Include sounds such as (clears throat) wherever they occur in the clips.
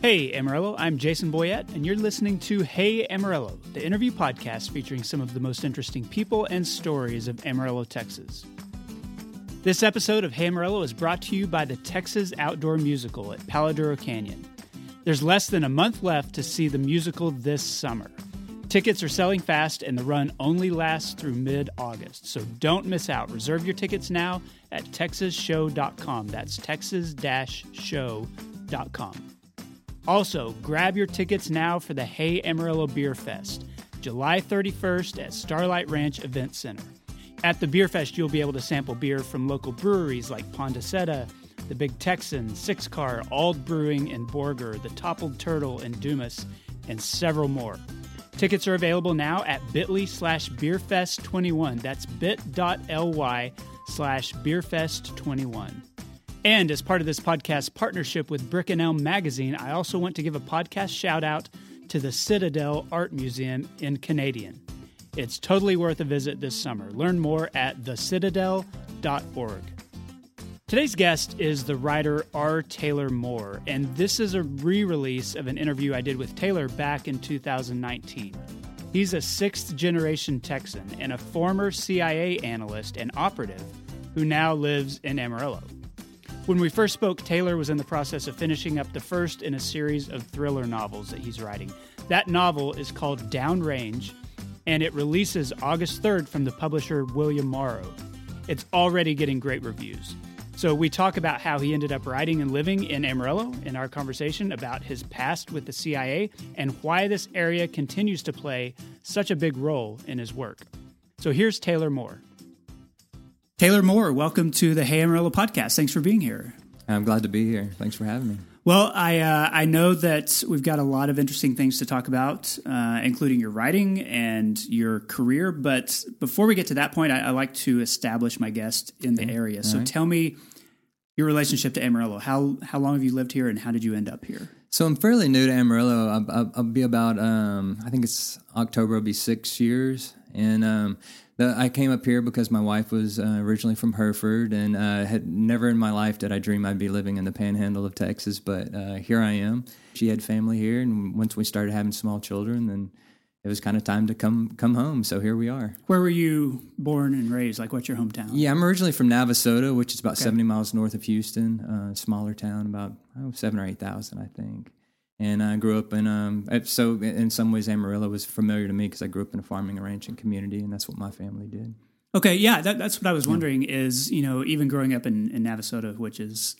Hey Amarillo, I'm Jason Boyett, and you're listening to Hey Amarillo, the interview podcast featuring some of the most interesting people and stories of Amarillo, Texas. This episode of Hey Amarillo is brought to you by the Texas Outdoor Musical at Palo Duro Canyon. There's less than a month left to see the musical this summer. Tickets are selling fast, and the run only lasts through mid August, so don't miss out. Reserve your tickets now at texasshow.com. That's texas show.com. Also, grab your tickets now for the Hey Amarillo Beer Fest, July 31st at Starlight Ranch Event Center. At the Beer Fest, you'll be able to sample beer from local breweries like Pondaseta, the Big Texan, Six Car, Auld Brewing, and Borger, the Toppled Turtle, and Dumas, and several more. Tickets are available now at bit.ly slash beerfest21. That's bit.ly slash beerfest21. And as part of this podcast partnership with Brick and Elm Magazine, I also want to give a podcast shout out to the Citadelle Art Museum in Canadian. It's totally worth a visit this summer. Learn more at thecitadelle.org. Today's guest is the writer R. Taylor Moore, and this is a re release of an interview I did with Taylor back in 2019. He's a sixth generation Texan and a former CIA analyst and operative who now lives in Amarillo. When we first spoke, Taylor was in the process of finishing up the first in a series of thriller novels that he's writing. That novel is called Downrange, and it releases August 3rd from the publisher William Morrow. It's already getting great reviews. So, we talk about how he ended up writing and living in Amarillo in our conversation about his past with the CIA and why this area continues to play such a big role in his work. So, here's Taylor Moore. Taylor Moore, welcome to the Hey Amarillo podcast. Thanks for being here. I'm glad to be here. Thanks for having me. Well, I uh, I know that we've got a lot of interesting things to talk about, uh, including your writing and your career. But before we get to that point, I, I like to establish my guest in the area. So right. tell me your relationship to Amarillo. How how long have you lived here, and how did you end up here? So I'm fairly new to Amarillo. I'll, I'll, I'll be about um, I think it's October. I'll be six years, and um, the, I came up here because my wife was uh, originally from Hereford, and uh, had never in my life did I dream I'd be living in the Panhandle of Texas. But uh, here I am. She had family here, and once we started having small children, then it was kind of time to come come home. So here we are. Where were you born and raised? Like, what's your hometown? Yeah, I'm originally from Navasota, which is about okay. 70 miles north of Houston. Uh, smaller town, about oh, seven or eight thousand, I think and I grew up in um so in some ways Amarillo was familiar to me because I grew up in a farming and ranching community and that's what my family did. Okay, yeah, that, that's what I was wondering yeah. is you know even growing up in, in Navasota, which is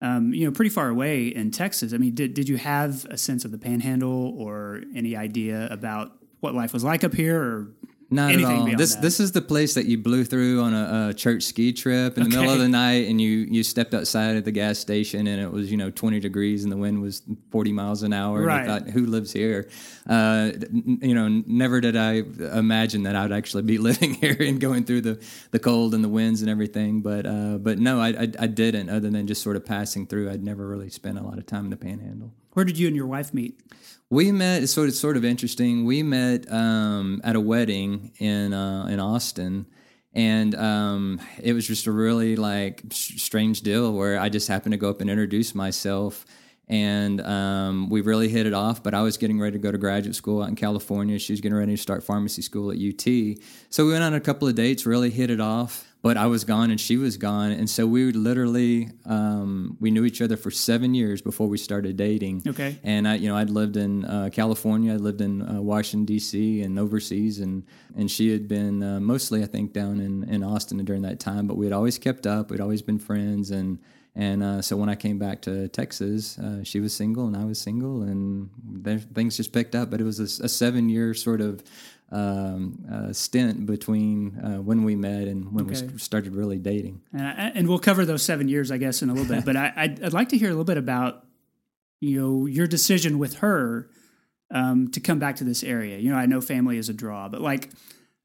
um, you know pretty far away in Texas. I mean, did did you have a sense of the Panhandle or any idea about what life was like up here, or not at all. This that. this is the place that you blew through on a, a church ski trip in the middle of the night, and you you stepped outside of the gas station, and it was you know twenty degrees, and the wind was forty miles an hour. Right. And I thought, who lives here? Uh, you know, never did I imagine that I'd actually be (laughs) living here and going through the, the cold and the winds and everything. But uh, but no, I, I I didn't. Other than just sort of passing through, I'd never really spent a lot of time in the Panhandle. Where did you and your wife meet? We met. It's sort of sort of interesting. We met um, at a wedding in uh, in Austin, and um, it was just a really like strange deal where I just happened to go up and introduce myself, and um, we really hit it off. But I was getting ready to go to graduate school out in California. She was getting ready to start pharmacy school at UT. So we went on a couple of dates, really hit it off but I was gone and she was gone, and so we would literally um, we knew each other for seven years before we started dating. Okay, and I, you know, I'd lived in uh, California, I lived in uh, Washington D.C. and overseas, and and she had been uh, mostly, I think, down in in Austin during that time. But we had always kept up, we'd always been friends, and and uh, so when I came back to Texas, uh, she was single and I was single, and there, things just picked up. But it was a, a seven year sort of um, uh, stint between uh, when we met and when okay. we started really dating. and we'll cover those seven years, I guess, in a little bit. (laughs) But I, I'd, I'd, like to hear a little bit about you know your decision with her um, to come back to this area. You know, I know family is a draw, but like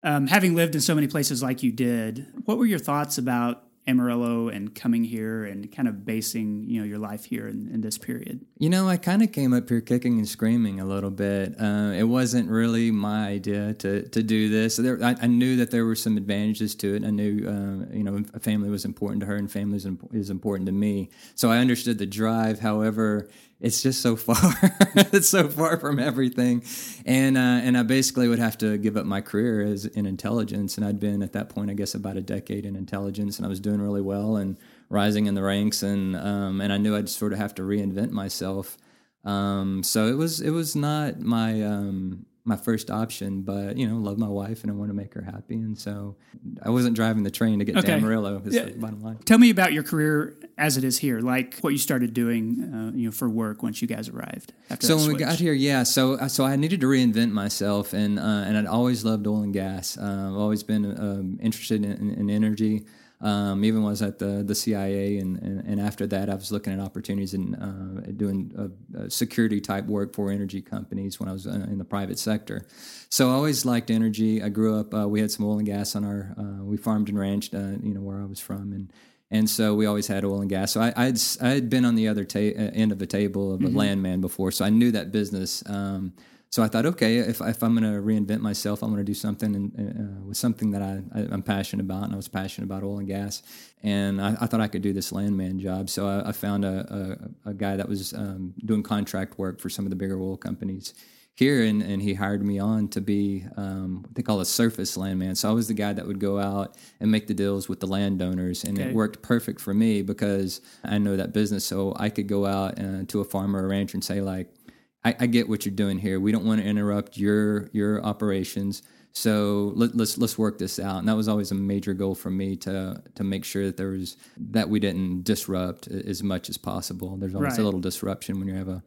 um, having lived in so many places like you did, what were your thoughts about Amarillo and coming here and kind of basing you know your life here in, in this period? You know, I kind of came up here kicking and screaming a little bit. Uh, it wasn't really my idea to to do this. There, I, I, knew that there were some advantages to it. I knew uh, you know family was important to her and family is, is important to me. So I understood the drive. However, it's just so far. (laughs) it's so far from everything, and uh, and I basically would have to give up my career as in intelligence. And I'd been at that point, I guess, about a decade in intelligence, and I was doing really well and rising in the ranks, and um, and I knew I'd sort of have to reinvent myself. Um, so it was it was not my um, my first option, but you know, love my wife and I want to make her happy, and so I wasn't driving the train to get okay. to Amarillo. Is yeah. the bottom line. Tell me about your career as it is here, like what you started doing, uh, you know, for work once you guys arrived. so when switch. we got here, yeah, so uh, so I needed to reinvent myself, and uh, and I'd always loved oil and gas. Uh, I've always been um, interested in, in, in energy. Um, even when I was at the the CIA, and, and, and, after that, I was looking at opportunities and uh, doing uh, security type work for energy companies when I was uh, in the private sector. So I always liked energy. I grew up. Uh, we had some oil and gas on our. Uh, we farmed and ranched, uh, you know, where I was from, and and so we always had oil and gas. So I, I'd I had been on the other ta- end of the table of mm-hmm. a landman before, so I knew that business. Um, so I thought, okay, if, if I'm going to reinvent myself, I'm going to do something in, uh, with something that I, I, am passionate about. And I was passionate about oil and gas. And I, I thought I could do this landman job. So I, I found a, a, a, guy that was um, doing contract work for some of the bigger oil companies here. And, and he hired me on to be um, what they call a surface landman. So I was the guy that would go out and make the deals with the landowners. And okay. it worked perfect for me because I know that business. So I could go out uh, to a farmer or rancher and say, like, I, I, get what you're doing here. We don't want to interrupt your your operations. So let, us let's, let's work this out. And that was always a major goal for me to to make sure that there was that we didn't disrupt as much as possible. There's always right. a little disruption when you have a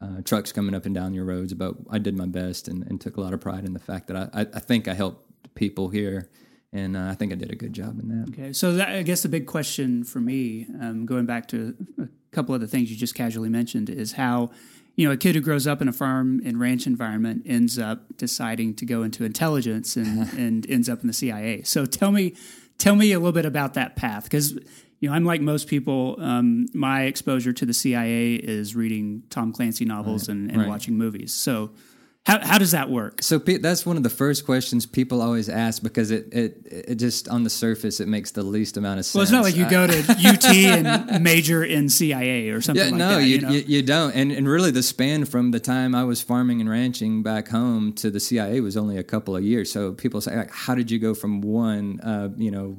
uh, trucks coming up and down your roads. But I did my best and, and took a lot of pride in the fact that I, I, I think I helped people here and uh, I think I did a good job in that. Okay, so that, I guess the big question for me, um, going back to a couple of the things you just casually mentioned, is how you know, a kid who grows up in a farm and ranch environment ends up deciding to go into intelligence and, (laughs) and ends up in the CIA. So tell me, tell me a little bit about that path, because you know, I'm like most people. Um, my exposure to the CIA is reading Tom Clancy novels right, and, and right. watching movies. So how, how does that work? So that's one of the first questions people always ask because it, it it just on the surface it makes the least amount of sense. Well, it's not like you go to (laughs) UT and major in CIA or something. Yeah, like no, that, you, you, know? you, you, don't. And and really the span from the time I was farming and ranching back home to the CIA was only a couple of years. So people say, like, how did you go from one, uh, you know,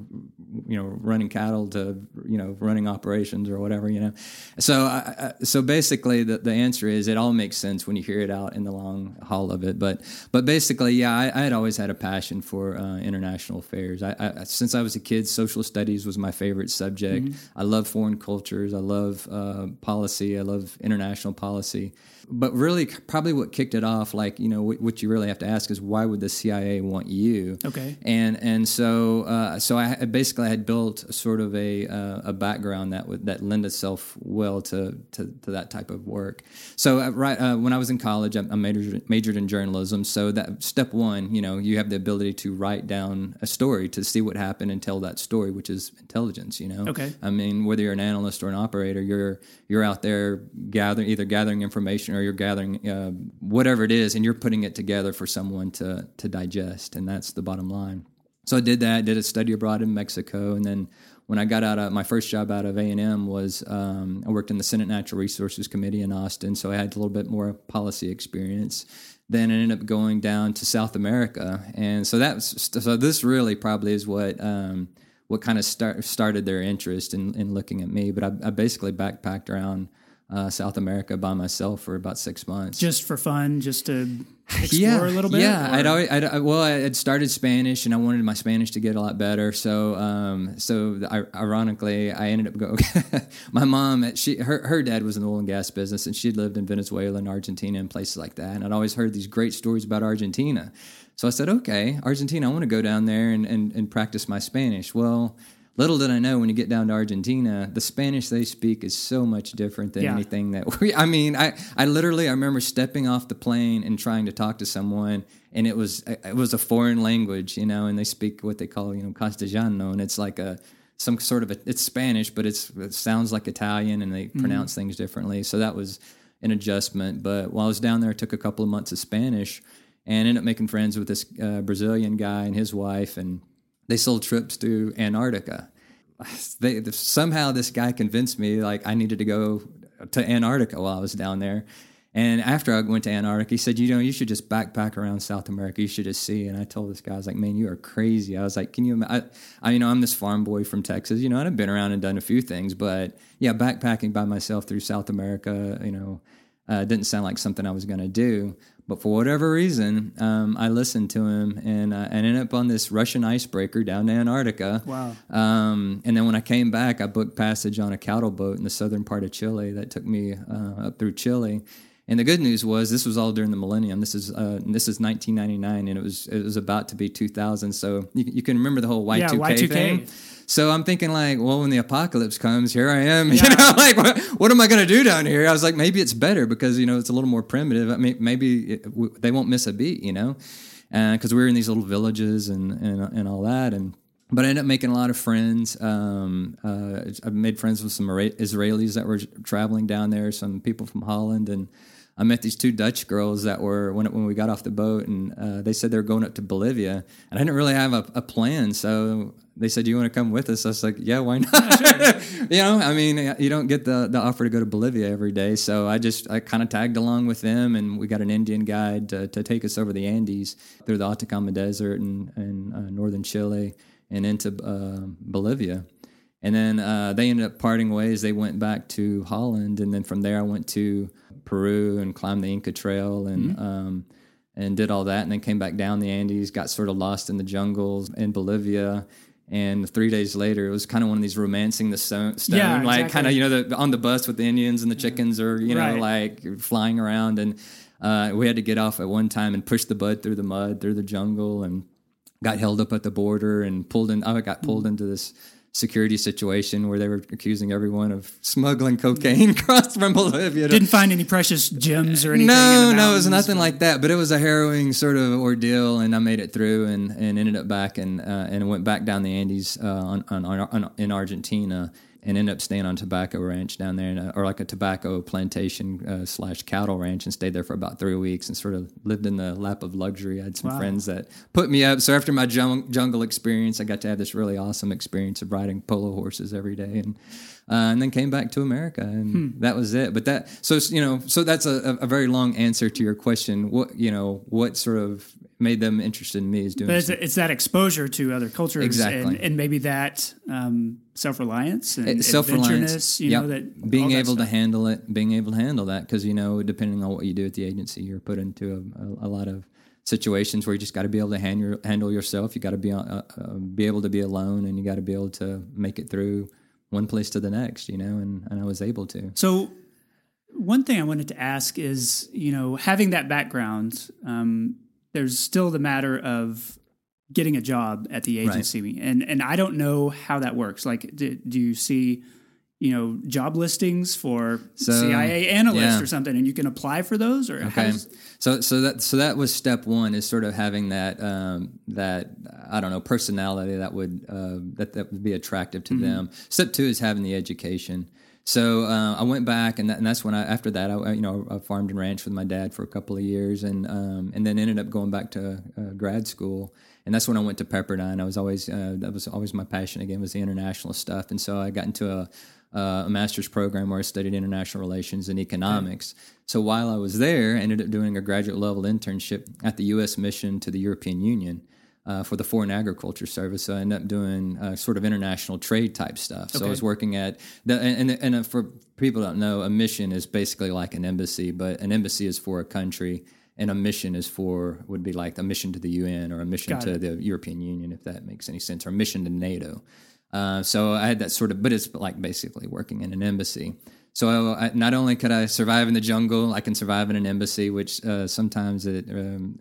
you know, running cattle to you know running operations or whatever, you know? So uh, so basically the the answer is it all makes sense when you hear it out in the long haul all of it. But but basically, yeah, I, I had always had a passion for uh, international affairs. I, I, since I was a kid, social studies was my favorite subject. Mm-hmm. I love foreign cultures. I love uh, policy. I love international policy but really probably what kicked it off like you know what you really have to ask is why would the cia want you? Okay. And and so uh, so i basically had built sort of a uh, a background that would that lend itself well to to, to that type of work. So uh, right uh, when i was in college i, I majored, majored in journalism. So that step one you know you have the ability to write down a story to see what happened and tell that story which is intelligence you know? Okay. I mean whether you're an analyst or an operator you're you're out there gathering either gathering information or you're gathering uh, whatever it is, and you're putting it together for someone to to digest, and that's the bottom line. So I did that. Did a study abroad in Mexico, and then when I got out of my first job out of A and M was um, I worked in the Senate Natural Resources Committee in Austin, so I had a little bit more policy experience. Then I ended up going down to South America, and so that was, so this really probably is what. Um, what kind of start, started their interest in, in looking at me? But I, I basically backpacked around uh, South America by myself for about six months, just for fun, just to (laughs) explore yeah, a little bit. Yeah, I'd, always, I'd, I, well, I had started Spanish, and I wanted my Spanish to get a lot better. So, um, so I, ironically, I ended up going. (laughs) my mom, she her her dad was in the oil and gas business, and she'd lived in Venezuela and Argentina and places like that. And I'd always heard these great stories about Argentina. So I said, okay, Argentina, I want to go down there and, and, and practice my Spanish. Well, little did I know when you get down to Argentina, the Spanish they speak is so much different than yeah. anything that (laughs) we. I mean, I I literally I remember stepping off the plane and trying to talk to someone, and it was it was a foreign language, you know, and they speak what they call you know Castellano, and it's like a some sort of a, it's Spanish, but it's it sounds like Italian, and they mm-hmm. pronounce things differently. So that was an adjustment. But while I was down there, I took a couple of months of Spanish and ended up making friends with this uh, Brazilian guy and his wife and they sold trips to Antarctica. (sighs) They, somehow this guy convinced me like I needed to go to Antarctica while I was down there. And after I went to Antarctica, he said, "You know, you should just backpack around South America. You should just see." And I told this guy, I was like, "Man, you are crazy." I was like, "Can you?" I, I you know, I'm this farm boy from Texas. You know, I've been around and done a few things, but yeah, backpacking by myself through South America, you know, uh, didn't sound like something I was going to do. But for whatever reason, um, I listened to him and uh, and ended up on this Russian icebreaker down to Antarctica. Wow. Um, and then when I came back, I booked passage on a cattle boat in the southern part of Chile that took me uh, up through Chile. And the good news was this was all during the millennium. This is uh, this is 1999, and it was it was about to be 2000. So you, you can remember the whole Y2K, Yeah, Y2K. thing. So I'm thinking like, well, when the apocalypse comes, here I am. (laughs) You know, like what, what am I going to do down here? I was like, maybe it's better because you know it's a little more primitive. I mean, maybe it, w- they won't miss a beat. You know, because we were in these little villages and and and all that and. But I ended up making a lot of friends. Um, uh, I made friends with some Israelis that were traveling down there, some people from Holland, and I met these two Dutch girls that were when when we got off the boat, and uh, they said they were going up to Bolivia, and I didn't really have a, a plan, so they said, "Do you want to come with us?" I was like, "Yeah, why not?" (laughs) you know, I mean, you don't get the the offer to go to Bolivia every day, so I just I kind of tagged along with them, and we got an Indian guide to, to take us over the Andes through the Atacama Desert and, and uh, northern Chile and into uh, Bolivia. And then uh, they ended up parting ways. They went back to Holland, and then from there I went to Peru and climbed the Inca Trail and um, and did all that, and then came back down the Andes. Got sort of lost in the jungles in Bolivia. And three days later, it was kind of one of these romancing the stone, stone Yeah, like kind of you know the on the bus with the Indians and the chickens, or you know Right. like flying around. And uh, we had to get off at one time and push the bud through the mud, through the jungle, and got held up at the border and pulled in. I got pulled into this security situation where they were accusing everyone of smuggling cocaine (laughs) across from Bolivia. Didn't find any precious gems or anything. no, no, it was nothing like that. But it was a harrowing sort of ordeal, and I made it through, and, and ended up back and uh, and went back down the Andes uh, on, on, on in Argentina, and ended up staying on tobacco ranch down there, in a, or like a tobacco plantation uh, slash cattle ranch, and stayed there for about three weeks, and sort of lived in the lap of luxury. I had some Wow. friends that put me up. So after my jung- jungle experience, I got to have this really awesome experience of riding polo horses every day, and uh, and then came back to America, and Hmm. that was it. But that so you know so that's a, a very long answer to your question. What you know what sort of made them interested in me is doing But it's, it's that exposure to other cultures, Exactly. and, and maybe that um, self reliance and self adventureness, reliance. You know that being that able to handle it, being able to handle that, because you know depending on what you do at the agency, you're put into a, a, a lot of situations where you just got to be able to hand your, handle yourself. You got to be uh, uh, be able to be alone, and you got to be able to make it through one place to the next. You know, and, and I was able to. So, one thing I wanted to ask is, you know, having that background, um, there's still the matter of getting a job at the agency, and and I don't know how that works. Like, do, do you see, you know, job listings for So, CIA analyst yeah. or something, and you can apply for those, or Okay. does- So so that so that was step one is sort of having that um, that I don't know personality that would uh, that that would be attractive to them. Step two is having the education. So uh, I went back and, that, and that's when I after that I you know I farmed and ranched with my dad for a couple of years and um, and then ended up going back to uh, grad school and that's when I went to Pepperdine. I was always uh, that was always my passion again was the international stuff and so I got into a uh, a master's program where I studied international relations and economics. So while I was there, I ended up doing a graduate level internship at the U.S. mission to the European Union uh, for the Foreign Agriculture Service. So I ended up doing uh, sort of international trade type stuff. So I was working at the and and, and for people who don't know, a mission is basically like an embassy, but an embassy is for a country. And a mission is for would be like a mission to the UN or a mission Got to it. the European Union, if that makes any sense, or a mission to NATO. Uh, so I had that sort of, but it's like basically working in an embassy. So I, not only could I survive in the jungle, I can survive in an embassy, which uh, sometimes it, um,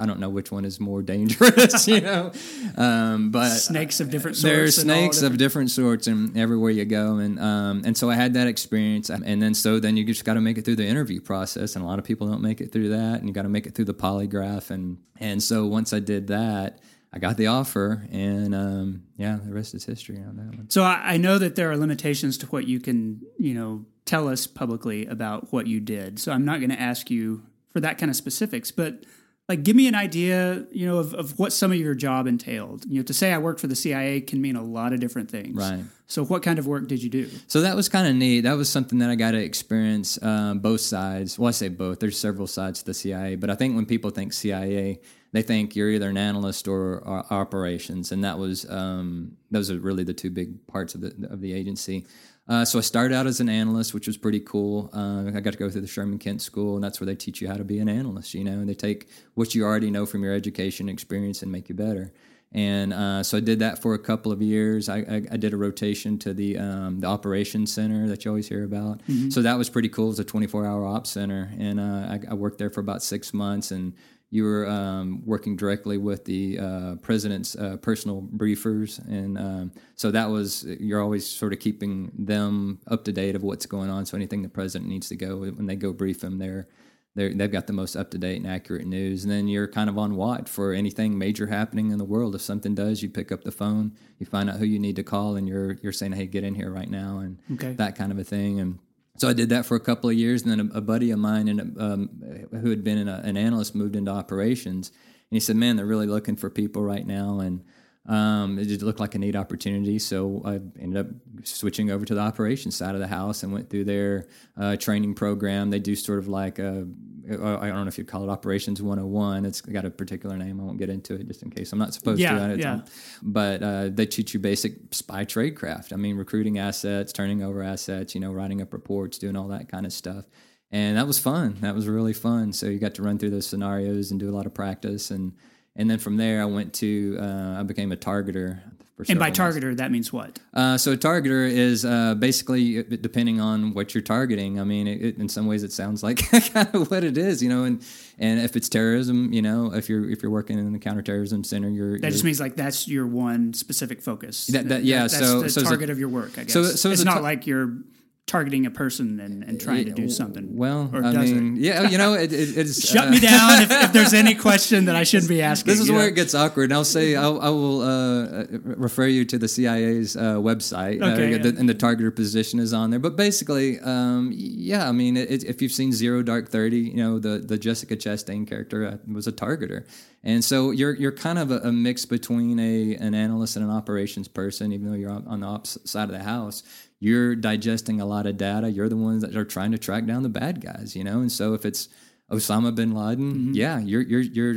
I don't know which one is more dangerous, (laughs) you know. Um, but snakes of different sorts? there's snakes different- of different sorts and everywhere you go and um, and so I had that experience and then so then you just got to make it through the interview process and a lot of people don't make it through that and you got to make it through the polygraph and and so once I did that I got the offer and um, yeah the rest is history on that one So I, I know that there are limitations to what you can, you know, tell us publicly about what you did. So I'm not going to ask you for that kind of specifics, but like give me an idea, you know, of, of what some of your job entailed. You know, to say I worked for the CIA can mean a lot of different things. Right. So, what kind of work did you do? So that was kind of neat. That was something that I got to experience um, both sides. Well, I say both. There's several sides to the CIA, but I think when people think CIA, they think you're either an analyst or, or operations, and that was um, those are really the two big parts of the of the agency. Uh, so I started out as an analyst, which was pretty cool. Uh, I got to go through the Sherman Kent School, and that's where they teach you how to be an analyst. You know, and they take what you already know from your education experience and make you better. And uh, so I did that for a couple of years. I, I, I did a rotation to the um, the operations center that you always hear about. Mm-hmm. So that was pretty cool. It was a 24 hour ops center, and uh, I, I, worked there for about six months. And you were um, working directly with the uh, president's uh, personal briefers, and um, so that was you're always sort of keeping them up to date of what's going on. So anything the president needs to go when they go brief him, they're they have got the most up to date and accurate news. And then you're kind of on watch for anything major happening in the world. If something does, you pick up the phone, you find out who you need to call, and you're you're saying, "Hey, get in here right now," and okay. that kind of a thing. And so I did that for a couple of years, and then a, a buddy of mine and um, who had been a, an analyst moved into operations, and he said, "Man, they're really looking for people right now." And um, it just looked like a neat opportunity, so I ended up switching over to the operations side of the house and went through their uh, training program. They do sort of like a, I don't know if you call it Operations 101. It's got a particular name. I won't get into it just in case I'm not supposed yeah, to. Yeah. But uh, they teach you basic spy tradecraft. I mean, recruiting assets, turning over assets, you know, writing up reports, doing all that kind of stuff. And that was fun. That was really fun. So you got to run through those scenarios and do a lot of practice and and then from there, I went to uh, I became a targeter. and by targeter, months. that means what? Uh, so a targeter is uh, basically uh, depending on what you're targeting. I mean, it, it, in some ways, it sounds like (laughs) kind of what it is, you know. And and if it's terrorism, you know, if you're if you're working in the counterterrorism center, you're that you're, just means like that's your one specific focus. That, that yeah. That, that's so the so target of your work. I guess. So, so it's not like you're targeting a person and, and trying to do something. Well, or I mean, it? yeah, you know, it, it, it's (laughs) shut uh, me down if, if, there's any (laughs) question that I shouldn't be asking. This is where know? it gets awkward. And I'll say I'll, I will uh, refer you to the CIA's uh, website, uh, okay, yeah. the, and the targeter position is on there. But basically, um, yeah, I mean, if you've seen Zero Dark Thirty, you know, the the Jessica Chastain character uh, was a targeter. And so you're you're kind of a, a, mix between a an analyst and an operations person, even though you're on the opposite side of the house you're digesting a lot of data. You're the ones that are trying to track down the bad guys, you know. And so if it's Osama bin Laden, mm-hmm. yeah, you're you're you're.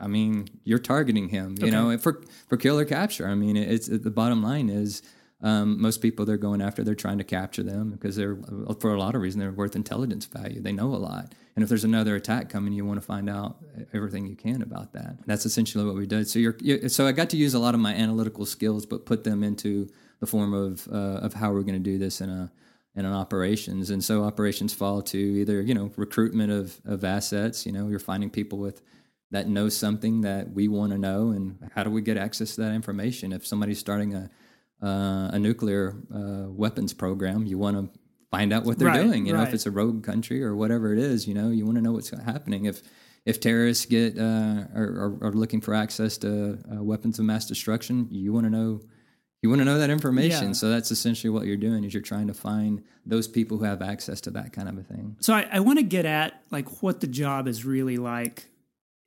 I mean, you're targeting him, you okay. know, for for killer capture. I mean, it's it, the bottom line is. Um, most people they're going after, they're trying to capture them because they're, for a lot of reasons, they're worth intelligence value. They know a lot. And if there's another attack coming, you want to find out everything you can about that. That's essentially what we did. So you're, so I got to use a lot of my analytical skills, but put them into the form of uh, of how we're going to do this in a in an operations. And so operations fall to either you know recruitment of of assets. You know, you're finding people with that know something that we want to know, and how do we get access to that information? If somebody's starting a uh, a nuclear uh, weapons program, you want to find out what they're right, doing. You know, if it's a rogue country or whatever it is, you know, you want to know what's happening. If if terrorists get uh, are, are, looking for access to uh, weapons of mass destruction, you want to know you want to know that information? Yeah. so that's essentially what you're doing is you're trying to find those people who have access to that kind of a thing. So i, I want to get at like what the job is really like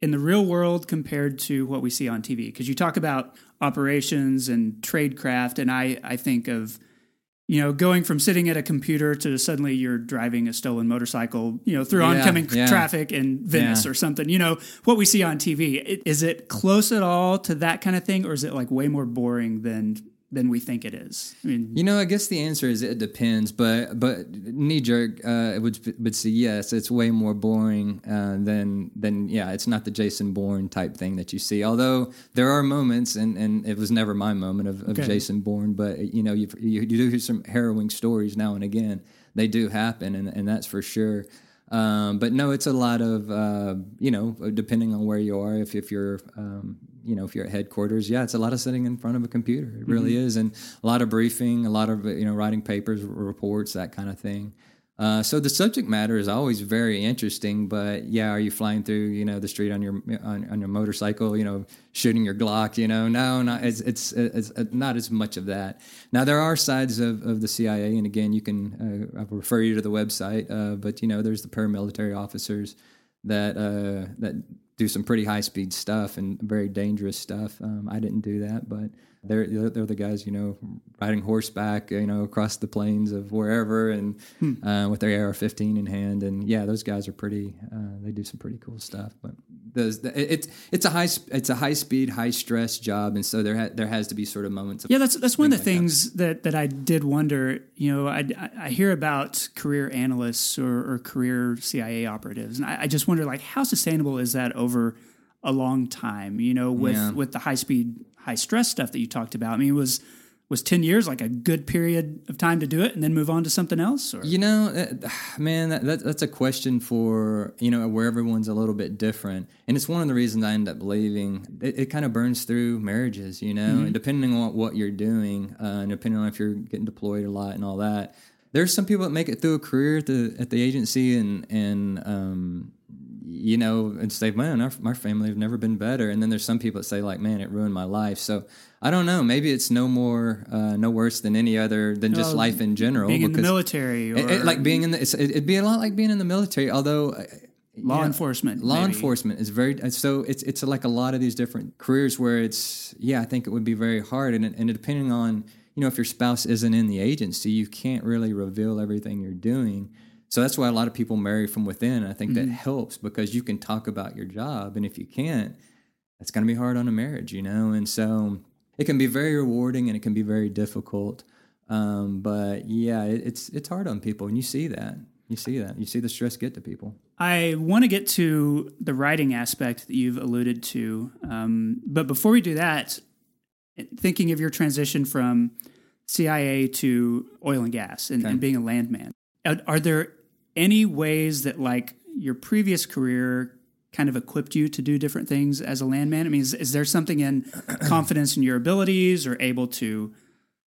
in the real world compared to what we see on tv because you talk about operations and tradecraft and i i think of you know going from sitting at a computer to suddenly you're driving a stolen motorcycle you know through yeah, oncoming yeah. traffic in venice or something. You know what we see on tv is it close at all to that kind of thing or is it like way more boring than than we think it is. I mean, you know, I guess the answer is it depends, but but knee jerk uh, would would say yes. It's way more boring uh, than than yeah. It's not the Jason Bourne type thing that you see. Although there are moments, and and it was never my moment of, of okay. Jason Bourne, but you know, you you do hear some harrowing stories now and again. They do happen, and and that's for sure. Um, but no, it's a lot of uh, you know, depending on where you are. If if you're um, you know, if you're at headquarters, yeah, it's a lot of sitting in front of a computer. It really mm-hmm. is, and a lot of briefing, a lot of you know, writing papers, reports, that kind of thing. Uh, so the subject matter is always very interesting, but yeah, are you flying through you know the street on your on, on your motorcycle, you know, shooting your Glock? You know, no, not it's, it's, it's not as much of that. Now there are sides of, of the CIA, and again, you can uh, I'll refer you to the website, uh, but you know, there's the paramilitary officers that uh, that do some pretty high speed stuff and very dangerous stuff. Um, I didn't do that, but they're they're the guys you know riding horseback you know across the plains of wherever and hmm. uh, with their AR-15 in hand and yeah those guys are pretty uh, they do some pretty cool stuff but those it's it's a high it's a high speed high stress job and so there ha- there has to be sort of moments of yeah that's that's one of the like things that. that. that I did wonder you know I, I hear about career analysts or, or career CIA operatives and I, I just wonder like how sustainable is that over a long time you know with yeah. with the high speed high stress stuff that you talked about. I mean, was was 10 years like a good period of time to do it and then move on to something else or? you know uh, (sighs) man that, that, that's a question for you know where everyone's a little bit different and it's one of the reasons i end up leaving it, it kind of burns through marriages you know mm-hmm. and depending on what you're doing uh, and depending on if you're getting deployed a lot and all that there's some people that make it through a career at the at the agency and and um, you know, and say, man, our, my family have never been better. And then there's some people that say, like, man, it ruined my life. So I don't know. Maybe it's no more, uh, no worse than any other than just life in general. Being in the military, or... it, it, like being in the, it, would be a lot like being in the military. Although uh, law yeah, enforcement, law maybe. enforcement is very uh, so. It's it's like a lot of these different careers where it's yeah. I think it would be very hard, and and depending on you know if your spouse isn't in the agency, you can't really reveal everything you're doing. So that's why a lot of people marry from within. I think mm-hmm. that helps because you can talk about your job. And if you can't, that's going to be hard on a marriage, you know? And so it can be very rewarding and it can be very difficult. Um, but yeah, it, it's, it's hard on people. And you see that. You see that. You see the stress get to people. I want to get to the writing aspect that you've alluded to. Um, but before we do that, thinking of your transition from CIA to oil and gas and, okay. and being a landman, are, are there any ways that like your previous career kind of equipped you to do different things as a landman? I mean, is, is there something in (clears throat) confidence in your abilities or able to,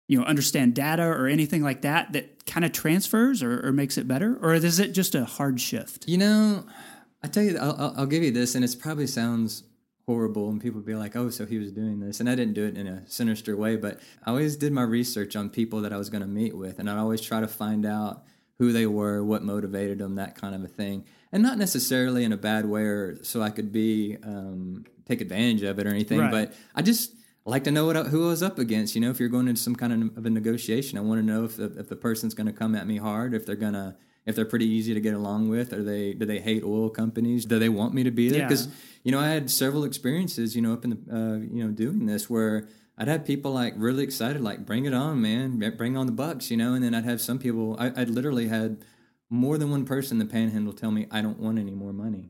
you know, understand data or anything like that that kind of transfers or, or makes it better? Or is it just a hard shift? You know, I tell you, I'll, I'll give you this, and it probably sounds horrible and people be like oh so he was doing this and i didn't do it in a sinister way but i always did my research on people that i was going to meet with and i'd always try to find out who they were, what motivated them, that kind of a thing, and not necessarily in a bad way or so I could be um, take advantage of it or anything. Right. But I just like to know what who I was up against. You know, if you're going into some kind of a negotiation, I want to know if the, if the person's going to come at me hard, if they're gonna if they're pretty easy to get along with, or they do they hate oil companies? Do they want me to be there? Because yeah. you know, I had several experiences, you know, up in the uh, you know doing this where I'd have people like really excited, like bring it on, man, bring on the bucks, you know. And then I'd have some people. I, would literally had more than one person in the Panhandle tell me I don't want any more money,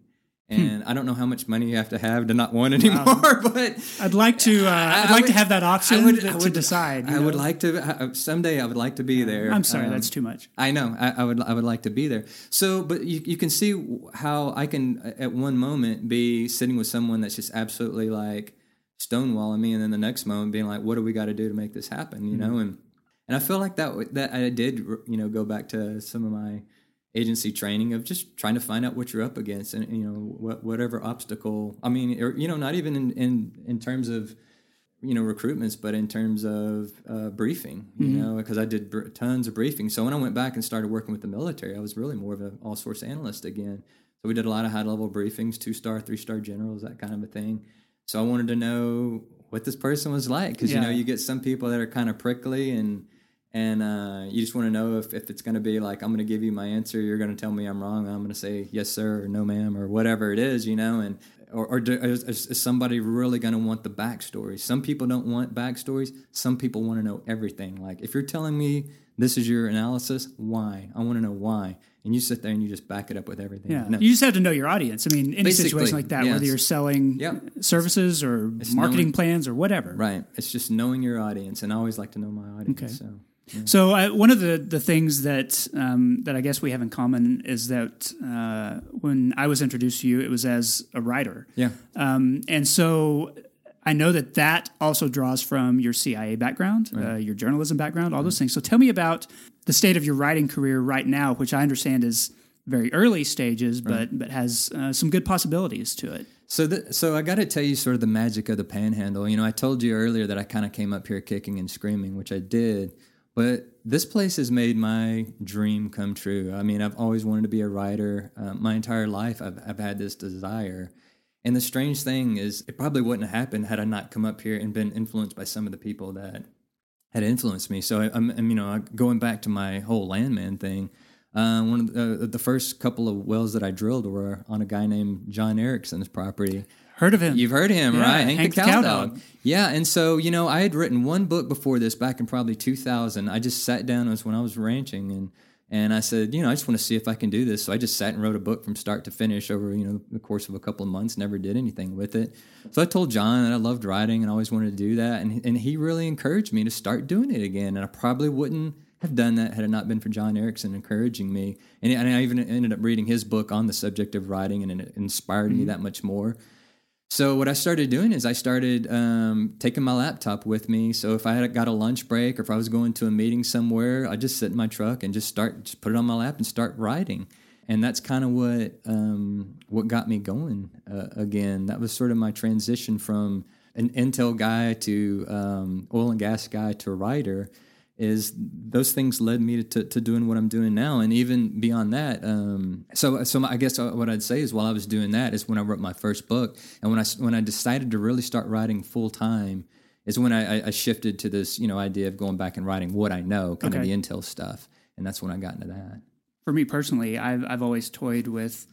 hmm. and hmm. I don't know how much money you have to have to not want anymore. Wow. (laughs) but I'd like to. Uh, I'd like would, to have that option would, to, would, to, decide. I know? would like to. someday, I would like to be there. I'm sorry, um, that's too much. I know. I, I, would. I would like to be there. So, but you, you can see how I can at one moment be sitting with someone that's just absolutely like stonewalling me, and then the next moment being like, "What do we got to do to make this happen?" You mm-hmm. know, and and I feel like that that I did you know go back to some of my agency training of just trying to find out what you're up against and you know what, whatever obstacle i mean or, you know not even in, in in terms of you know recruitments but in terms of uh, briefing you mm-hmm. know because i did br- tons of briefing so when i went back and started working with the military i was really more of an all source analyst again so we did a lot of high level briefings two star three star generals that kind of a thing so I wanted to know what this person was like because yeah. you know you get some people that are kind of prickly and and uh, you just want to know if, if it's going to be like i'm going to give you my answer you're going to tell me i'm wrong i'm going to say yes sir or no ma'am or whatever it is you know and or, or do, is, is, somebody really going to want the backstory? Some people don't want backstories some people want to know everything. Like if you're telling me this is your analysis why? I want to know why and you sit there and you just back it up with everything. Yeah, no. you just have to know your audience. I mean, any Basically, situation like that, whether you're selling services or it's marketing knowing, plans or whatever. Right. It's just knowing your audience, and I always like to know my audience. Okay. So. Yeah. So uh, one of the, the things that um, that I guess we have in common is that uh, when I was introduced to you, it was as a writer. Yeah. Um, and so I know that that also draws from your CIA background, right. uh, your journalism background, all right. those things. So tell me about the state of your writing career right now, which I understand is very early stages, but right. but has uh, some good possibilities to it. So, the, so I got to tell you sort of the magic of the Panhandle. You know, I told you earlier that I kind of came up here kicking and screaming, which I did. But this place has made my dream come true. I mean, I've always wanted to be a writer. Uh, my entire life, I've, I've had this desire. And the strange thing is, it probably wouldn't have happened had I not come up here and been influenced by some of the people that had influenced me. So I, I'm, I'm, you know, going back to my whole landman thing. Uh, one of the, uh, the first couple of wells that I drilled were on a guy named John Erickson's property. Heard of him? You've heard of him, Yeah, right? Hank, Hank the the cow, Cow dog. Dog. Yeah, and so you know, I had written one book before this, back in probably 2000. I just sat down. It was when I was ranching, and and I said, you know, I just want to see if I can do this. So I just sat and wrote a book from start to finish over you know the course of a couple of months. Never did anything with it. So I told John that I loved writing and always wanted to do that, and and he really encouraged me to start doing it again. And I probably wouldn't have done that had it not been for John Erickson encouraging me. And, and I even ended up reading his book on the subject of writing, and it inspired me mm-hmm. that much more. So what I started doing is I started um, taking my laptop with me. So if I had got a lunch break or if I was going to a meeting somewhere, I just sit in my truck and just start, just put it on my lap and start writing. And that's kind of what um, what got me going uh, again. That was sort of my transition from an Intel guy to um, oil and gas guy to writer is those things led me to, to, doing what I'm doing now, and even beyond that. Um, so, so I guess what I'd say is, while I was doing that, is when I wrote my first book, and when I when I decided to really start writing full time, is when I, I- shifted to this you know idea of going back and writing what I know, kind of the Intel stuff, and that's when I got into that. For me personally, I've I've always toyed with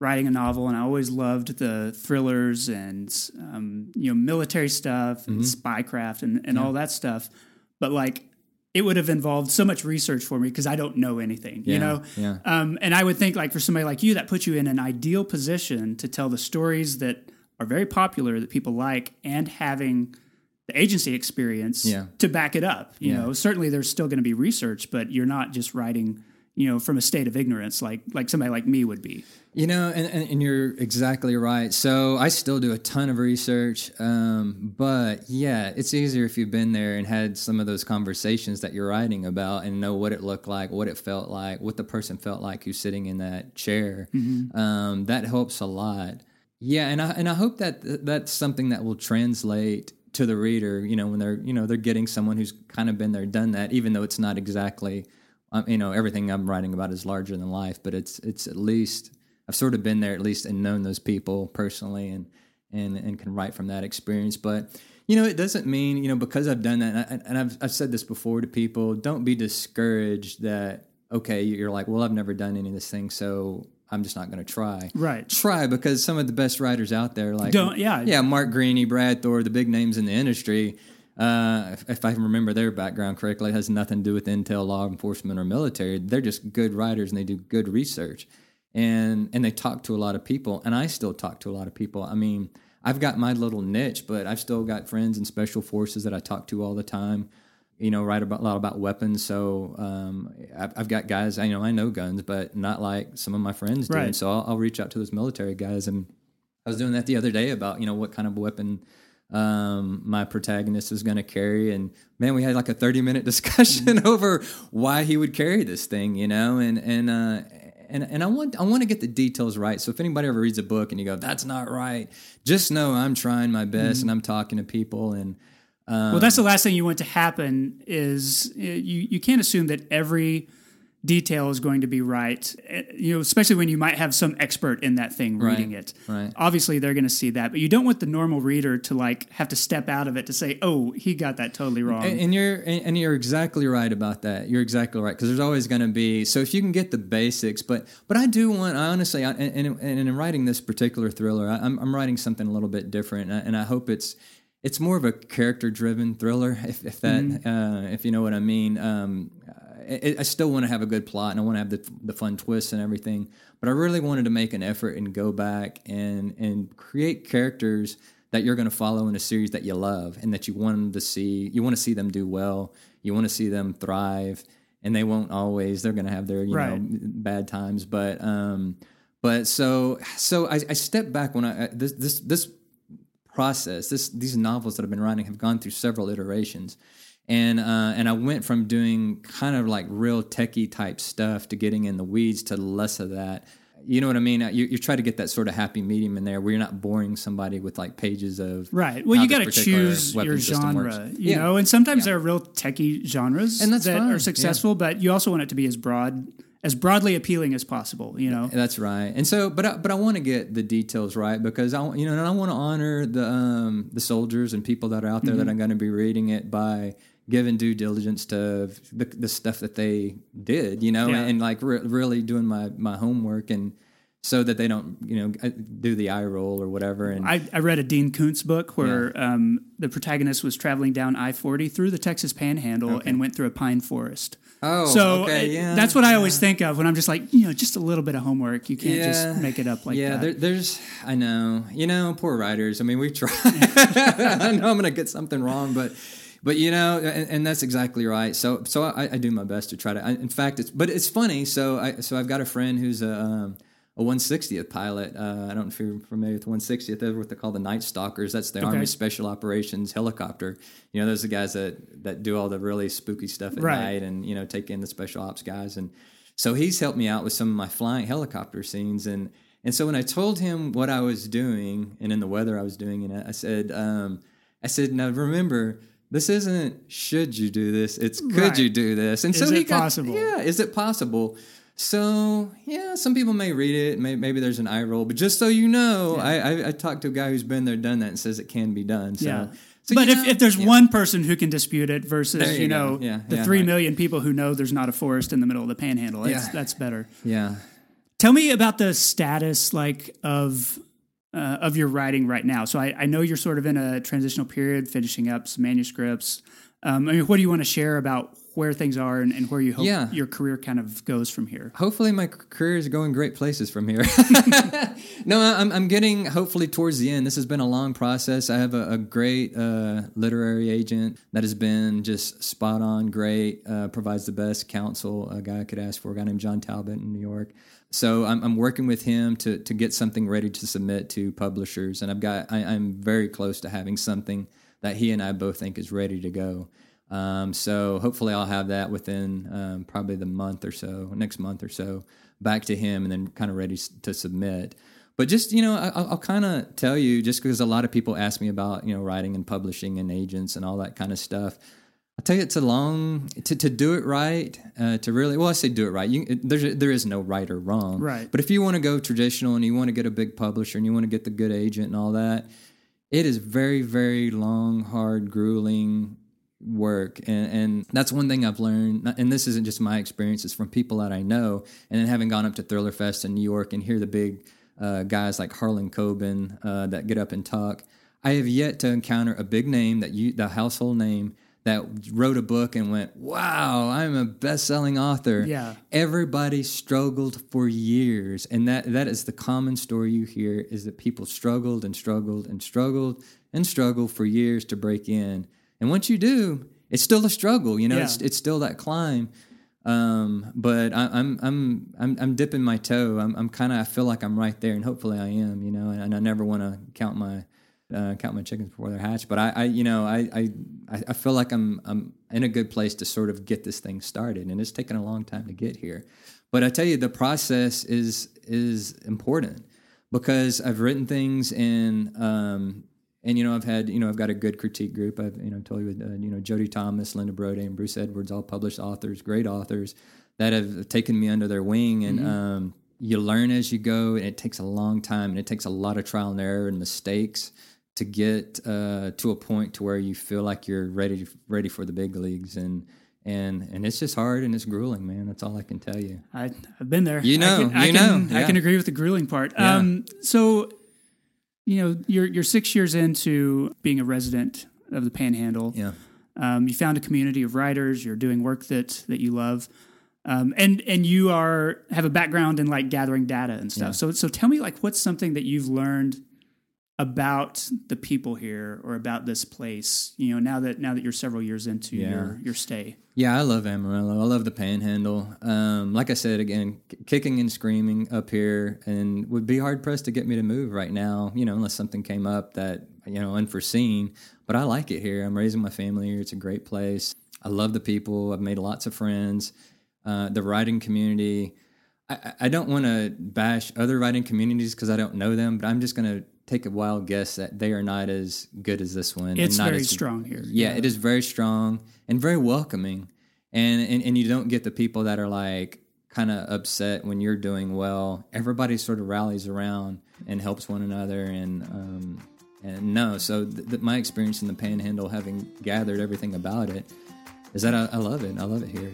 writing a novel, and I always loved the thrillers and um, you know military stuff and spycraft and, and all that stuff. But like, it would have involved so much research for me because I don't know anything, you know. yeah. Um, and I would think like for somebody like you, that puts you in an ideal position to tell the stories that are very popular that people like, and having the agency experience Yeah. to back it up. You Yeah. know, certainly there's still going to be research, but you're not just writing, you know, from a state of ignorance like like somebody like me would be. You know, and, and, and you're exactly right. So I still do a ton of research, um, but yeah, it's easier if you've been there and had some of those conversations that you're writing about and know what it looked like, what it felt like, what the person felt like who's sitting in that chair. Um, that helps a lot. Yeah, and I and I hope that th- that's something that will translate to the reader. You know, when they're you know they're getting someone who's kind of been there, done that, even though it's not exactly um, you know everything I'm writing about is larger than life, but it's it's at least I've sort of been there at least and known those people personally and and and can write from that experience. But you know, it doesn't mean you know because I've done that, and, I, and I've I've said this before to people. Don't be discouraged that okay, you're like, well, I've never done any of this thing, so I'm just not going to try. Right. Try because some of the best writers out there, like Don't- yeah. yeah, Mark Greaney, Brad Thor, the big names in the industry. Uh, if, if I can remember their background correctly, it has nothing to do with intel, law enforcement, or military. They're just good writers and they do good research, and and they talk to a lot of people. And I still talk to a lot of people. I mean, I've got my little niche, but I've still got friends in special forces that I talk to all the time. You know, write about a lot about weapons. So um, I've, I've got guys. I know I know guns, but not like some of my friends do. Right. And so I'll, I'll reach out to those military guys and I was doing that the other day about you know what kind of weapon um, my protagonist was going to carry, and man, we had like a thirty minute (laughs) discussion (laughs) over why he would carry this thing, you know, and and uh, and and I want I want to get the details right. So if anybody ever reads a book and you go that's not right, just know I'm trying my best and I'm talking to people and. Um, Well, that's the last thing you want to happen is you you can't assume that every detail is going to be right. Uh, You know, especially when you might have some expert in that thing reading it. right. Obviously, they're going to see that, but you don't want the normal reader to like have to step out of it to say, "Oh, he got that totally wrong." And, and you're and you're exactly right about that. You're exactly right because there's always going to be. So if you can get the basics, but but I do want. I honestly, I, and, and, and in writing this particular thriller, I, I'm I'm writing something a little bit different, and I, and I hope it's it's more of a character driven thriller. If if that uh, if you know what I mean. Um, I, I still want to have a good plot and I want to have the, the fun twists and everything, but I really wanted to make an effort and go back and and create characters that you're going to follow in a series that you love and that you want them to see. You want to see them do well. You want to see them thrive, and they won't always. They're going to have their you know bad times, but um, but so so I, I stepped back when I this this this process. This these novels that I've been writing have gone through several iterations, and uh, and I went from doing kind of like real techie type stuff to getting in the weeds to less of that. You know what I mean? You, you try to get that sort of happy medium in there where you're not boring somebody with like pages of Right. Well, you got to choose your genre, you Yeah. know, and sometimes there are real techie genres And that's that fine, are successful, but you also want it to be as broad as broadly appealing as possible. You know, That's right. And so, but I, but I want to get the details right because I, you know, and I want to honor the um, the soldiers and people that are out there that I'm going to be reading it by giving due diligence to the, the stuff that they did, you know, Yeah. and, like re- really doing my my homework and so that they don't, you know, do the eye roll or whatever. And I, I read a Dean Koontz book where um, the protagonist was traveling down I 40 through the Texas panhandle and went through a pine forest. oh, So okay, yeah, that's what I always think of when I'm just like, you know, just a little bit of homework. You can't Yeah. just make it up like yeah, that. there, there's, I know, you know, poor writers. I mean, we try. (laughs) (laughs) I know I'm going to get something wrong, but, but you know, and, and that's exactly right. So, so I, I do my best to try to. I, in fact, it's, but it's funny. So, I, so I've got a friend who's a, um, a 160th pilot. Uh, I don't know if you're familiar with 160th. They're what they call the Night Stalkers. That's the Army Special Operations helicopter. You know, those are the guys that that do all the really spooky stuff at Right. night, and you know, take in the special ops guys. And so he's helped me out with some of my flying helicopter scenes. And and so when I told him what I was doing and in the weather I was doing it, I said, um, I said, now remember. This isn't should you do this? It's could Right. you do this? And Is so he it got- possible? yeah, is it possible? So yeah, some people may read it. May, maybe there's an eye roll, but just so you know, I, I I talked to a guy who's been there, done that, and says it can be done. So, Yeah. so but if, know, if there's yeah. one person who can dispute it versus, you, you know. Yeah, the yeah, three right. million people who know there's not a forest in the middle of the panhandle, Yeah. that's better. yeah, Tell me about the status like of uh, of your writing right now. So I, I know you're sort of in a transitional period, finishing up some manuscripts. Um, I mean, what do you want to share about where things are and, and where you hope Yeah. your career kind of goes from here? hopefully my career is going great places from here. (laughs) no, I'm, I'm getting hopefully towards the end. This has been a long process. I have a, a great uh, literary agent that has been just spot on, great, uh, provides the best counsel a guy could ask for, a guy named John Talbot in New York. So I'm, I'm working with him to, to get something ready to submit to publishers. And I've got, I, I'm very close to having something that he and I both think is ready to go. Um, so hopefully I'll have that within um, probably the month or so, next month or so, back to him, and then kind of ready to submit. But just you know, I, I'll, I'll kind of tell you, just because a lot of people ask me about you know writing and publishing and agents and all that kind of stuff. I tell you, it's a long to, to do it right. Uh, to really, well, I say do it right. You, it, there's there is no right or wrong. Right. But if you want to go traditional and you want to get a big publisher and you want to get the good agent and all that, it is very very long, hard, grueling work and, and that's one thing i've learned and this isn't just my experience it's from people that i know and then having gone up to thriller fest in new york and hear the big uh, guys like harlan coben uh, that get up and talk i have yet to encounter a big name that you the household name that wrote a book and went wow i'm a best-selling author Yeah. everybody struggled for years and that that is the common story you hear is that people struggled and struggled and struggled and struggled for years to break in and once you do it's still a struggle you know Yeah. it's, it's still that climb um, but I, I'm I'm I'm I'm dipping my toe. I'm I'm kind of I feel like I'm right there, and hopefully I am. You know, and, and I never want to count my uh, count my chickens before they're hatched. But I, I you know I, I I feel like I'm I'm in a good place to sort of get this thing started, and it's taken a long time to get here. But I tell you, the process is is important because I've written things and um, and you know I've had you know I've got a good critique group. I've you know told you uh, you know Jodi Thomas, Linda Broday, and Bruce Edwards, all published authors, great authors that have taken me under their wing, and um, you learn as you go, and it takes a long time, and it takes a lot of trial and error and mistakes to get uh, to a point to where you feel like you're ready ready for the big leagues and. And, and it's just hard and it's grueling, man. That's all I can tell you. I, I've been there. You know, I can, I can, know, I can agree with the grueling part. Yeah. Um, so, you know, you're you're six years into being a resident of the Panhandle. Yeah. Um, you found a community of writers. You're doing work that that you love, um, and and you are have a background in like gathering data and stuff. Yeah. So so tell me like what's something that you've learned about the people here or about this place. You know, now that now that you're several years into Yeah. your your stay. Yeah, I love Amarillo. I love the Panhandle. Um, like I said again, k- kicking and screaming up here, and would be hard pressed to get me to move right now. You know, unless something came up that you know unforeseen. But I like it here. I'm raising my family here. It's a great place. I love the people. I've made lots of friends. Uh, the writing community. I, I- I don't want to bash other writing communities because I don't know them, but I'm just going to take a wild guess that they are not as good as this one. and It's not very as- strong here. yeah, it is very strong and very welcoming, and, and and you don't get the people that are like kind of upset when you're doing well, everybody sort of rallies around and helps one another. And um, and no, so th- th- my experience in the Panhandle, having gathered everything about it, is that I, I love it. I love it here.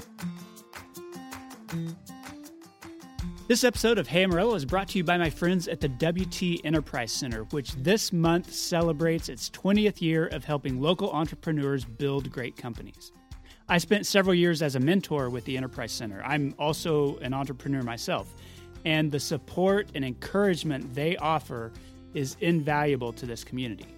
This episode of Hey Amarillo is brought to you by my friends at the WT Enterprise Center, which this month celebrates its 20th year of helping local entrepreneurs build great companies. I spent several years as a mentor with the Enterprise Center. I'm also an entrepreneur myself, and the support and encouragement they offer is invaluable to this community.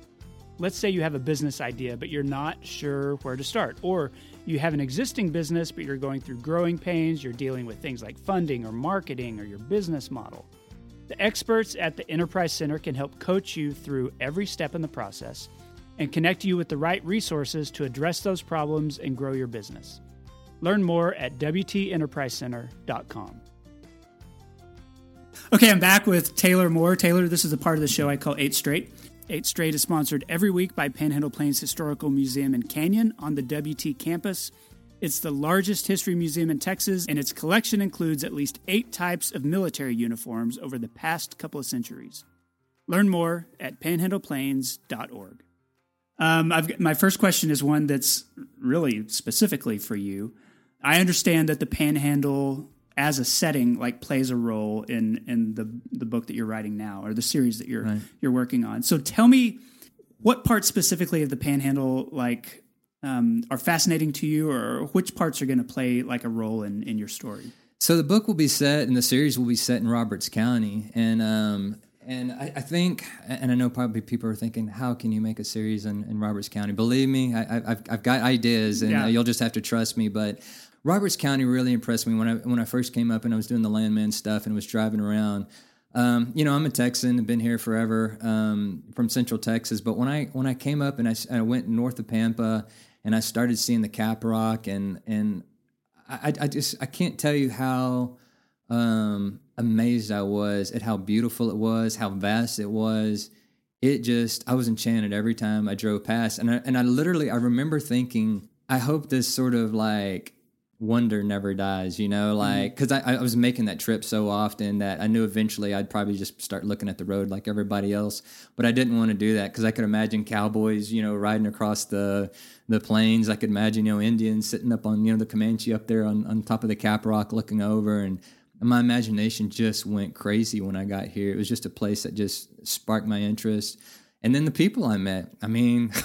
Let's say you have a business idea, but you're not sure where to start, or you have an existing business, but you're going through growing pains, you're dealing with things like funding or marketing or your business model. The experts at the Enterprise Center can help coach you through every step in the process and connect you with the right resources to address those problems and grow your business. Learn more at WTEnterpriseCenter.com. Okay, I'm back with Taylor Moore. Taylor, this is a part of the show I call Eight Straight. Eight Straight is sponsored every week by Panhandle Plains Historical Museum and Canyon on the WT campus. It's the largest history museum in Texas, and its collection includes at least eight types of military uniforms over the past couple of centuries. Learn more at panhandleplains.org. Um, I've, my first question is one that's really specifically for you. I understand that the Panhandle as a setting like plays a role in in the the book that you're writing now or the series that you're right. you're working on. So tell me what parts specifically of the Panhandle like um, are fascinating to you, or which parts are going to play like a role in in your story. So the book will be set, and the series will be set in Roberts County, and um, and I, I, think, and I know probably people are thinking, how can you make a series in, in Roberts County? Believe me, I, have I've got ideas, and yeah. you'll just have to trust me. But Roberts County really impressed me when I when I first came up and I was doing the landman stuff and was driving around. Um, you know, I'm a Texan, I've been here forever um, from Central Texas. But when I when I came up and I, I, went north of Pampa and I started seeing the Caprock and and I, I just I can't tell you how um, amazed I was at how beautiful it was, how vast it was. It just I was enchanted every time I drove past, and I, and I literally I remember thinking I hope this sort of like wonder never dies, you know, mm-hmm. like because I, I was making that trip so often that I knew eventually I'd probably just start looking at the road like everybody else, but I didn't want to do that because I could imagine cowboys, you know, riding across the the plains. I could imagine you know Indians sitting up on you know the Comanche up there on on top of the Cap Rock looking over, and my imagination just went crazy when I got here. It was just a place that just sparked my interest, and then the people I met. I mean. (laughs)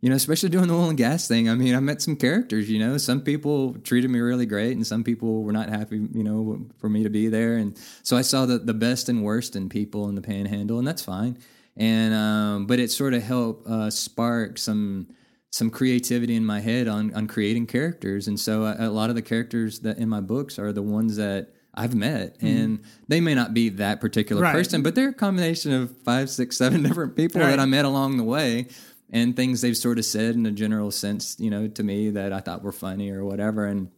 you know, especially doing the oil and gas thing. I mean, I met some characters, you know, some people treated me really great and some people were not happy, you know, for me to be there. And so I saw the, the best and worst in people in the panhandle and that's fine. And, um, but it sort of helped, uh, spark some, some creativity in my head on, on creating characters. And so a, a lot of the characters that in my books are the ones that, I've met, mm-hmm. and they may not be that particular right. person, but they're a combination of five, six, seven (laughs) different people right. that I met along the way and things they've sort of said in a general sense, you know, to me that I thought were funny or whatever. And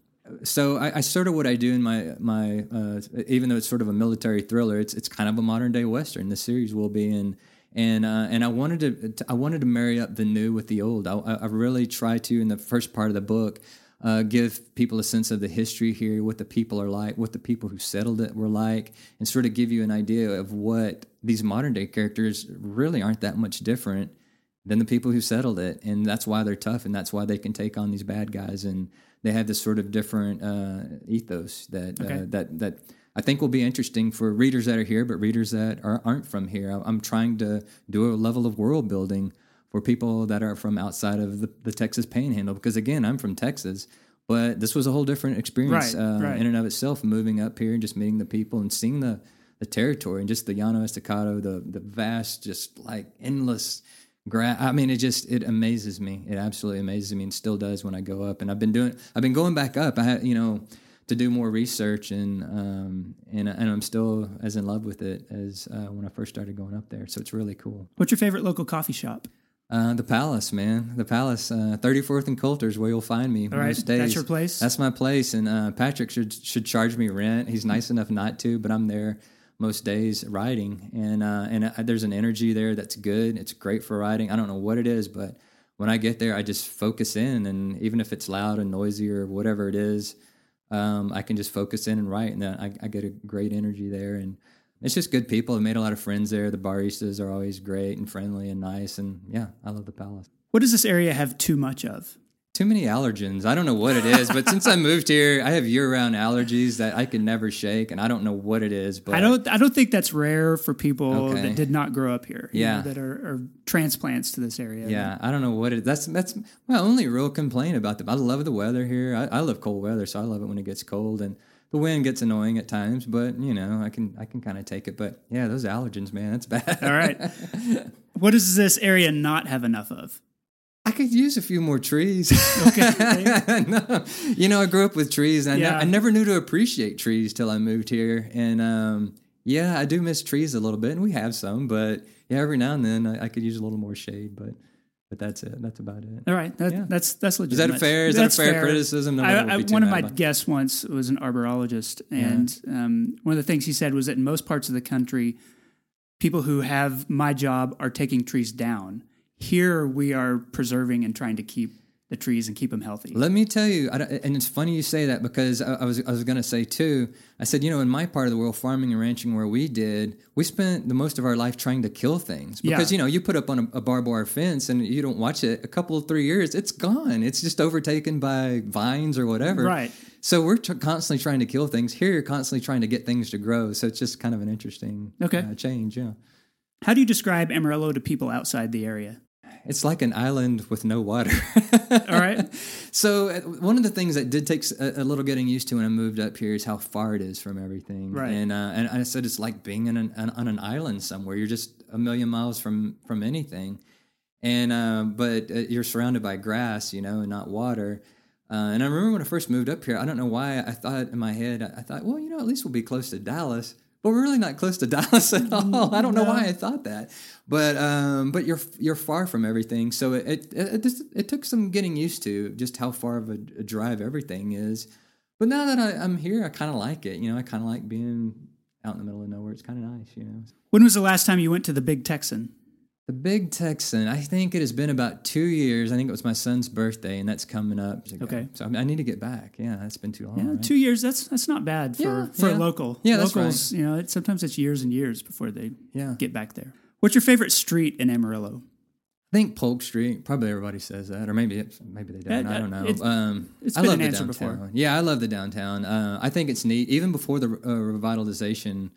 so I, I sort of what I do in my my uh, even though it's sort of a military thriller, it's it's kind of a modern day western. The series will be in. And uh, and I wanted to, to, I wanted to marry up the new with the old. I, I really try to in the first part of the book uh, give people a sense of the history here, what the people are like, what the people who settled it were like, and sort of give you an idea of what these modern day characters really aren't that much different than the people who settled it, and that's why they're tough, and that's why they can take on these bad guys, and they have this sort of different uh, ethos that uh, okay. uh, that that I think will be interesting for readers that are here, but readers that are, aren't from here. I'm trying to do a level of world building for people that are from outside of the, the Texas Panhandle, because again, I'm from Texas, but this was a whole different experience right, uh, right. in and of itself. Moving up here and just meeting the people and seeing the the territory and just the Llano Estacado, the the vast, just like endless gra- I mean, it just it amazes me. It absolutely amazes me, and still does when I go up. And I've been doing. I've been going back up. I you know to do more research, and um, and and I'm still as in love with it as uh, when I first started going up there. So it's really cool. What's your favorite local coffee shop? Uh, the Palace, man. The Palace, uh, 34th and Coulter's where you'll find me All right, most days. That's your place? That's my place. And uh, Patrick should should charge me rent. He's nice enough not to, but I'm there most days writing, and uh, and uh, there's an energy there that's good. It's great for writing. I don't know what it is, but when I get there, I just focus in, and even if it's loud and noisy or whatever it is, um, I can just focus in and write, and then I, I get a great energy there. And it's just good people. I've made a lot of friends there. The baristas are always great and friendly and nice. And yeah, I love the palace. What does this area have too much of? Too many allergens. I don't know what it is, but since I moved here, I have year-round allergies that I can never shake, and I don't know what it is. But I don't. I don't think that's rare for people Okay. that did not grow up here. you Yeah. know, that are, are transplants to this area. Yeah, I don't know what it. That's that's my only real complaint about the. I love the weather here. I, I love cold weather, so I love it when it gets cold and the wind gets annoying at times. But you know, I can I can kind of take it. But yeah, those allergens, man, that's bad. All right. (laughs) what does this area not have enough of? I could use a few more trees. Okay. (laughs) no, you know, I grew up with trees. And I, Yeah. ne- I never knew to appreciate trees till I moved here, and um, yeah, I do miss trees a little bit, and we have some, but yeah, every now and then I, I could use a little more shade, but but that's it. That's about it. All right. That, Yeah. That's that's Is legitimate. that a fair? Is That's that a fair, criticism? No I, one I, one of my guests once was an arborologist, and um, one of the things he said was that in most parts of the country, people who have my job are taking trees down. Here, we are preserving and trying to keep the trees and keep them healthy. Let me tell you, I and it's funny you say that because I, I was I was going to say too. I said, you know, in my part of the world, farming and ranching, where we did, we spent the most of our life trying to kill things because Yeah. you know you put up on a, a barbed wire fence and you don't watch it a couple of three years, it's gone. It's just overtaken by vines or whatever. Right. So we're tr- constantly trying to kill things. Here, you're constantly trying to get things to grow. So it's just kind of an interesting Okay. uh, change. Yeah. How do you describe Amarillo to people outside the area? It's like an island with no water. All right. (laughs) So uh, one of the things that did take a, little getting used to when I moved up here is how far it is from everything. Right. And uh, and I said it's like being in an, an, on an island somewhere. You're just a million miles from from anything. And uh, but uh, you're surrounded by grass, you know, and not water. Uh, and I remember when I first moved up here, I don't know why I thought in my head, I, I thought, well, you know, at least we'll be close to Dallas. But we're really not close to (laughs) Dallas at all. I don't know why I thought that, but um, but you're you're far from everything. So it it, it, just, it took some getting used to just how far of a, a drive everything is. But now that I, I'm here, I kind of like it. You know, I kind of like being out in the middle of nowhere. It's kind of nice. You know. When was the last time you went to the Big Texan? The Big Texan, I think it has been about two years. I think it was my son's birthday, and that's coming up. Okay. So I, I need to get back. Yeah, that's been too long. Yeah, right? two years. That's that's not bad for Yeah, for yeah. a local. Yeah, that's Locals, you know, it, sometimes it's years and years before they Yeah. get back there. What's your favorite street in Amarillo? I think Polk Street. Probably everybody says that, or maybe it's, maybe they don't. Yeah, I don't know. it's- um, it's I been love an the downtown. before. Yeah, I love the downtown. Uh, I think it's neat. Even before the uh, revitalization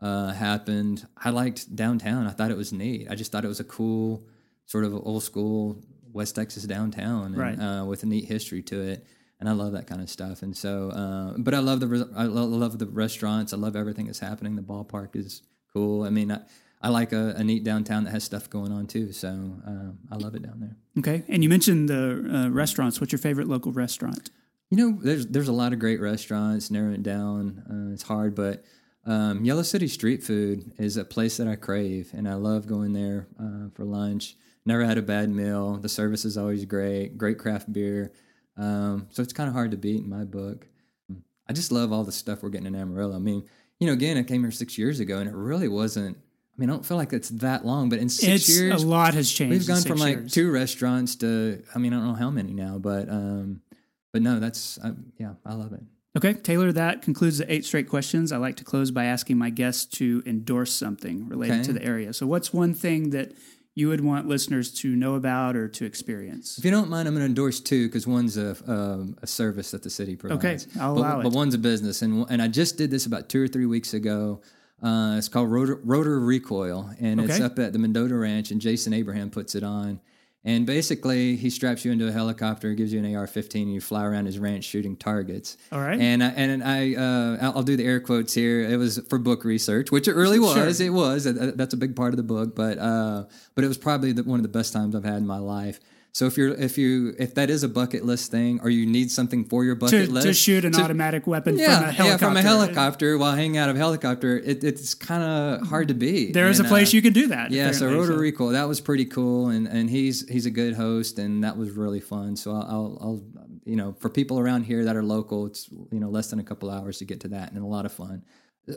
uh, happened, I liked downtown. I thought it was neat. I just thought it was a cool sort of old school West Texas downtown, and, Right. uh, with a neat history to it. And I love that kind of stuff. And so, uh, but I love the I lo- love the restaurants. I love everything that's happening. The ballpark is cool. I mean, I, I like a, a neat downtown that has stuff going on too. So um, I love it down there. Okay, and you mentioned the uh, restaurants. What's your favorite local restaurant? You know, there's there's a lot of great restaurants. Narrowing it down, uh, it's hard, but um, Yellow City Street Food is a place that I crave, and I love going there uh, for lunch. Never had a bad meal. The service is always great. Great craft beer. Um, so it's kind of hard to beat in my book. I just love all the stuff we're getting in Amarillo. I mean, you know, again, I came here six years ago, and it really wasn't. I mean, I don't feel like it's that long, but in six it's years, a lot has changed. We've gone from like years. two restaurants to I mean I don't know how many now, but um, but no, that's I, yeah, I love it. Okay, Taylor, that concludes the eight straight questions. I like to close by asking my guests to endorse something related Okay. to the area. So, what's one thing that you would want listeners to know about or to experience? If you don't mind, I'm going to endorse two because one's a um, a service that the city provides. Okay, I'll but, allow but it. one's a business, and and I just did this about two or three weeks ago. Uh, it's called Rotor, Rotor Recoil, and it's up at the Mendota Ranch, and Jason Abraham puts it on. And basically, he straps you into a helicopter, gives you an AR-15, and you fly around his ranch shooting targets. All right. And I, and I uh, I'll- do the air quotes here. It was for book research, which it really was. Sure. It was. That's a big part of the book, but uh, but it was probably the, one of the best times I've had in my life. So if you're if you if that is a bucket list thing, or you need something for your to, bucket list, to shoot an to- automatic weapon yeah, from a helicopter. yeah, from a helicopter while hanging out of a helicopter, it, it's kind of hard to beat. There is a place uh, you can do that. yeah, so Rotor Rotary Recoil, that was pretty cool, and, and he's he's a good host, and that was really fun. So I'll, I'll, I'll you know for people around here that are local, it's you know less than a couple hours to get to that, and a lot of fun.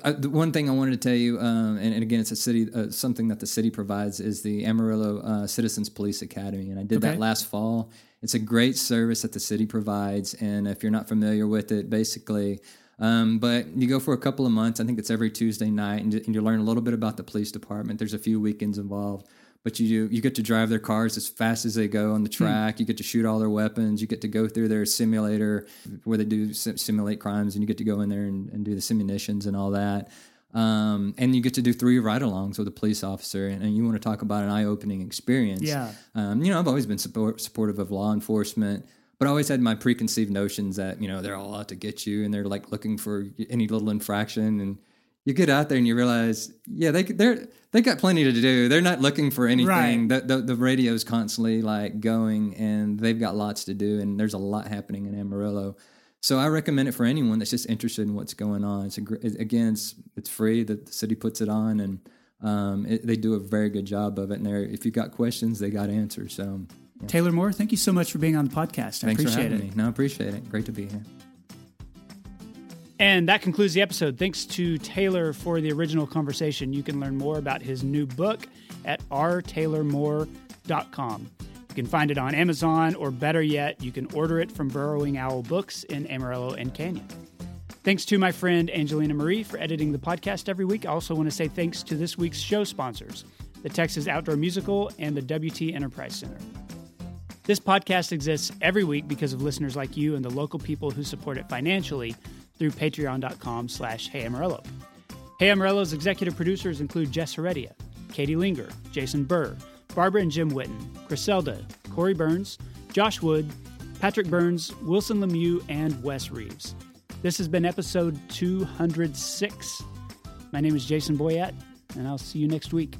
I, the one thing I wanted to tell you, um, and, and again, it's a city uh, something that the city provides is the Amarillo uh, Citizens Police Academy, and I did Okay. that last fall. It's a great service that the city provides, and if you're not familiar with it, basically. Um, but you go for a couple of months. I think it's every Tuesday night, and, and you learn a little bit about the police department. There's a few weekends involved but you do, you get to drive their cars as fast as they go on the hmm. track. You get to shoot all their weapons. You get to go through their simulator where they do simulate crimes, and you get to go in there and, and do the simulations and all that. Um, and you get to do three ride-alongs with a police officer, and, and you want to talk about an eye-opening experience. Yeah. Um, you know, I've always been support, supportive of law enforcement, but I always had my preconceived notions that you know they're all out to get you, and they're like looking for any little infraction and you get out there and you realize, yeah, they they're they got plenty to do. They're not looking for anything. Right. The, the the radio's constantly like going, and they've got lots to do, and there's a lot happening in Amarillo. So I recommend it for anyone that's just interested in what's going on. It's a, again, it's it's free. The, the city puts it on, and um, it, they do a very good job of it. And if you've got questions, they got answers. So. Yeah. Taylor Moore, thank you so much for being on the podcast. I Thanks appreciate it. Me. No, I appreciate it. Great to be here. And that concludes the episode. Thanks to Taylor for the original conversation. You can learn more about his new book at rtaylormoore.com. You can find it on Amazon, or better yet, you can order it from Burrowing Owl Books in Amarillo and Canyon. Thanks to my friend Angelina Marie for editing the podcast every week. I also want to say thanks to this week's show sponsors the Texas Outdoor Musical and the WT Enterprise Center. This podcast exists every week because of listeners like you and the local people who support it financially through patreon.com slash Hey Amarillo. Hey Amarillo's executive producers include Jess Heredia, Katie Linger, Jason Burr, Barbara and Jim Witten, Griselda, Corey Burns, Josh Wood, Patrick Burns, Wilson Lemieux, and Wes Reeves. This has been episode 206. My name is Jason Boyett, and I'll see you next week.